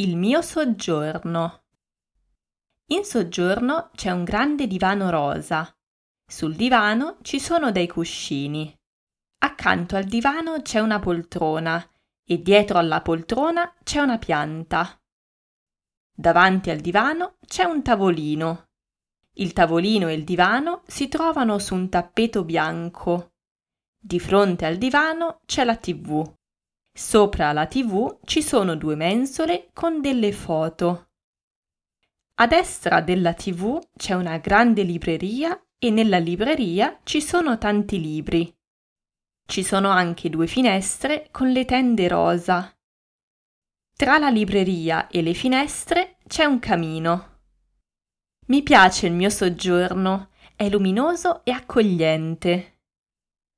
Il mio soggiorno. In soggiorno c'è un grande divano rosa. Sul divano ci sono dei cuscini. Accanto al divano c'è una poltrona e dietro alla poltrona c'è una pianta. Davanti al divano c'è un tavolino. Il tavolino e il divano si trovano su un tappeto bianco. Di fronte al divano c'è la tv. Sopra la tv ci sono due mensole con delle foto. A destra della tv c'è una grande libreria e nella libreria ci sono tanti libri. Ci sono anche due finestre con le tende rosa. Tra la libreria e le finestre c'è un camino. Mi piace il mio soggiorno, è luminoso e accogliente.